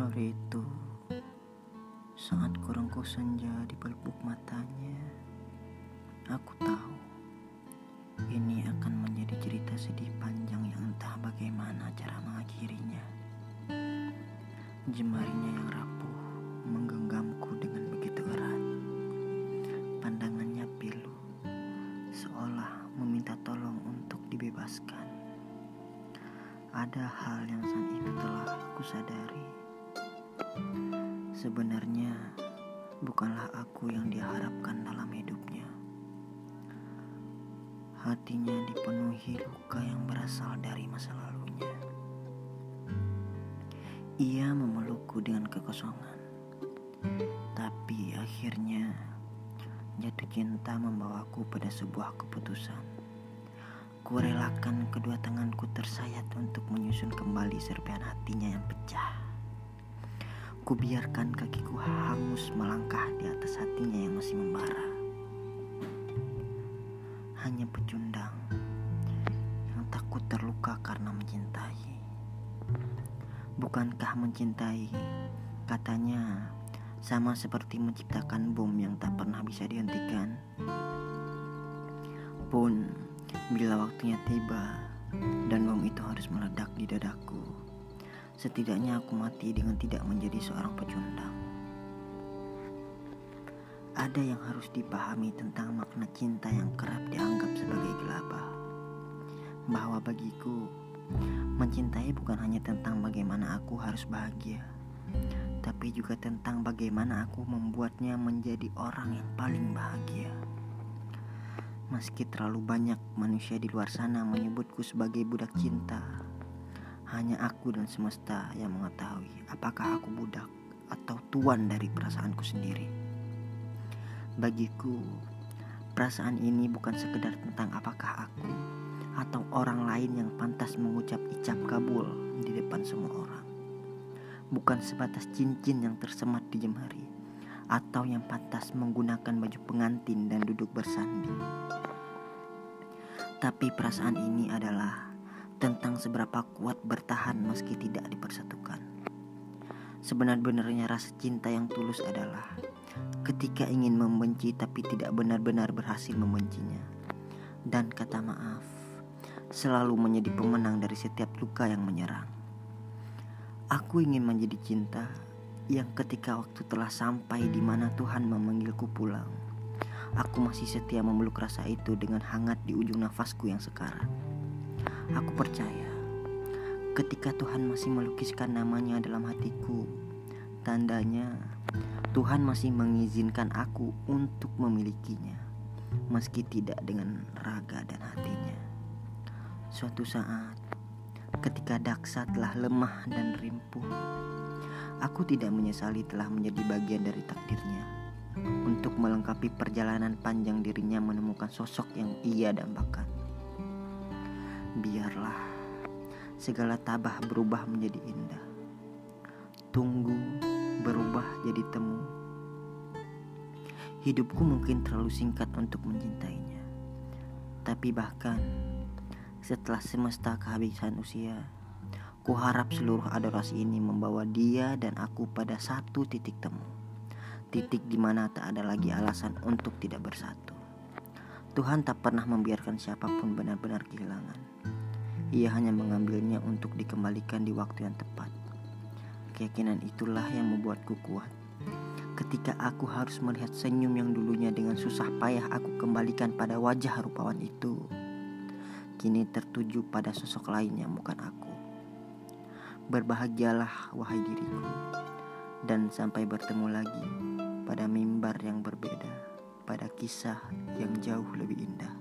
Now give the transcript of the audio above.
Sore itu, saat kurangku senja di pelupuk matanya, aku tahu ini akan menjadi cerita sedih panjang yang entah bagaimana cara mengakhirinya. Jemarinya yang rapuh menggenggamku dengan begitu erat. Pandangannya pilu, seolah meminta tolong untuk dibebaskan. Ada hal yang saat itu telah aku sadari. Sebenarnya bukanlah aku yang diharapkan dalam hidupnya. Hatinya dipenuhi luka yang berasal dari masa lalunya. Ia memelukku dengan kekosongan. Tapi akhirnya jatuh cinta membawaku pada sebuah keputusan. Kurelakan kedua tanganku tersayat untuk menyusun kembali serpihan hatinya yang pecah. Kubiarkan kakiku hangus melangkah di atas hatinya yang masih membara. Hanya pecundang yang takut terluka karena mencintai. Bukankah mencintai katanya sama seperti menciptakan bom yang tak pernah bisa dihentikan? Pun bila waktunya tiba dan bom itu harus meledak di dadaku, setidaknya aku mati dengan tidak menjadi seorang pecundang. Ada yang harus dipahami tentang makna cinta yang kerap dianggap sebagai gelabah. Bahwa bagiku, Mencintai bukan hanya tentang bagaimana aku harus bahagia, tapi juga tentang bagaimana aku membuatnya menjadi orang yang paling bahagia. Meski terlalu banyak manusia di luar sana menyebutku sebagai budak cinta, hanya aku dan semesta yang mengetahui apakah aku budak atau tuan dari perasaanku sendiri. Bagiku, perasaan ini bukan sekedar tentang apakah aku atau orang lain yang pantas mengucap icap kabul di depan semua orang. Bukan sebatas cincin yang tersemat di jemari atau yang pantas menggunakan baju pengantin dan duduk bersanding. Tapi perasaan ini adalah tentang seberapa kuat bertahan meski tidak dipersatukan. Sebenar-benarnya rasa cinta yang tulus adalah ketika ingin membenci tapi tidak benar-benar berhasil membencinya. Dan kata maaf selalu menjadi pemenang dari setiap luka yang menyerang. Aku ingin menjadi cinta yang ketika waktu telah sampai di mana Tuhan memanggilku pulang. Aku masih setia memeluk rasa itu dengan hangat di ujung nafasku yang sekarang. Aku percaya ketika Tuhan masih melukiskan namanya dalam hatiku, tandanya Tuhan masih mengizinkan aku untuk memilikinya, meski tidak dengan raga dan hatinya. Suatu saat, ketika Daksa telah lemah dan rimpuh, aku tidak menyesali telah menjadi bagian dari takdirnya untuk melengkapi perjalanan panjang dirinya menemukan sosok yang ia dambakan. Biarlah segala tabah berubah menjadi indah. Tunggu berubah jadi temu. Hidupku mungkin terlalu singkat untuk mencintainya. Tapi bahkan setelah semesta kehabisan usia, ku harap seluruh adorasi ini membawa dia dan aku pada satu titik temu. Titik di mana tak ada lagi alasan untuk tidak bersatu. Tuhan tak pernah membiarkan siapa pun benar-benar kehilangan. Ia hanya mengambilnya untuk dikembalikan di waktu yang tepat. Keyakinan itulah yang membuatku kuat. Ketika aku harus melihat senyum yang dulunya dengan susah payah aku kembalikan pada wajah rupawan itu kini tertuju pada sosok lain yang bukan aku. Berbahagialah wahai diriku, dan sampai bertemu lagi pada mimbar yang berbeda, pada kisah yang jauh lebih indah.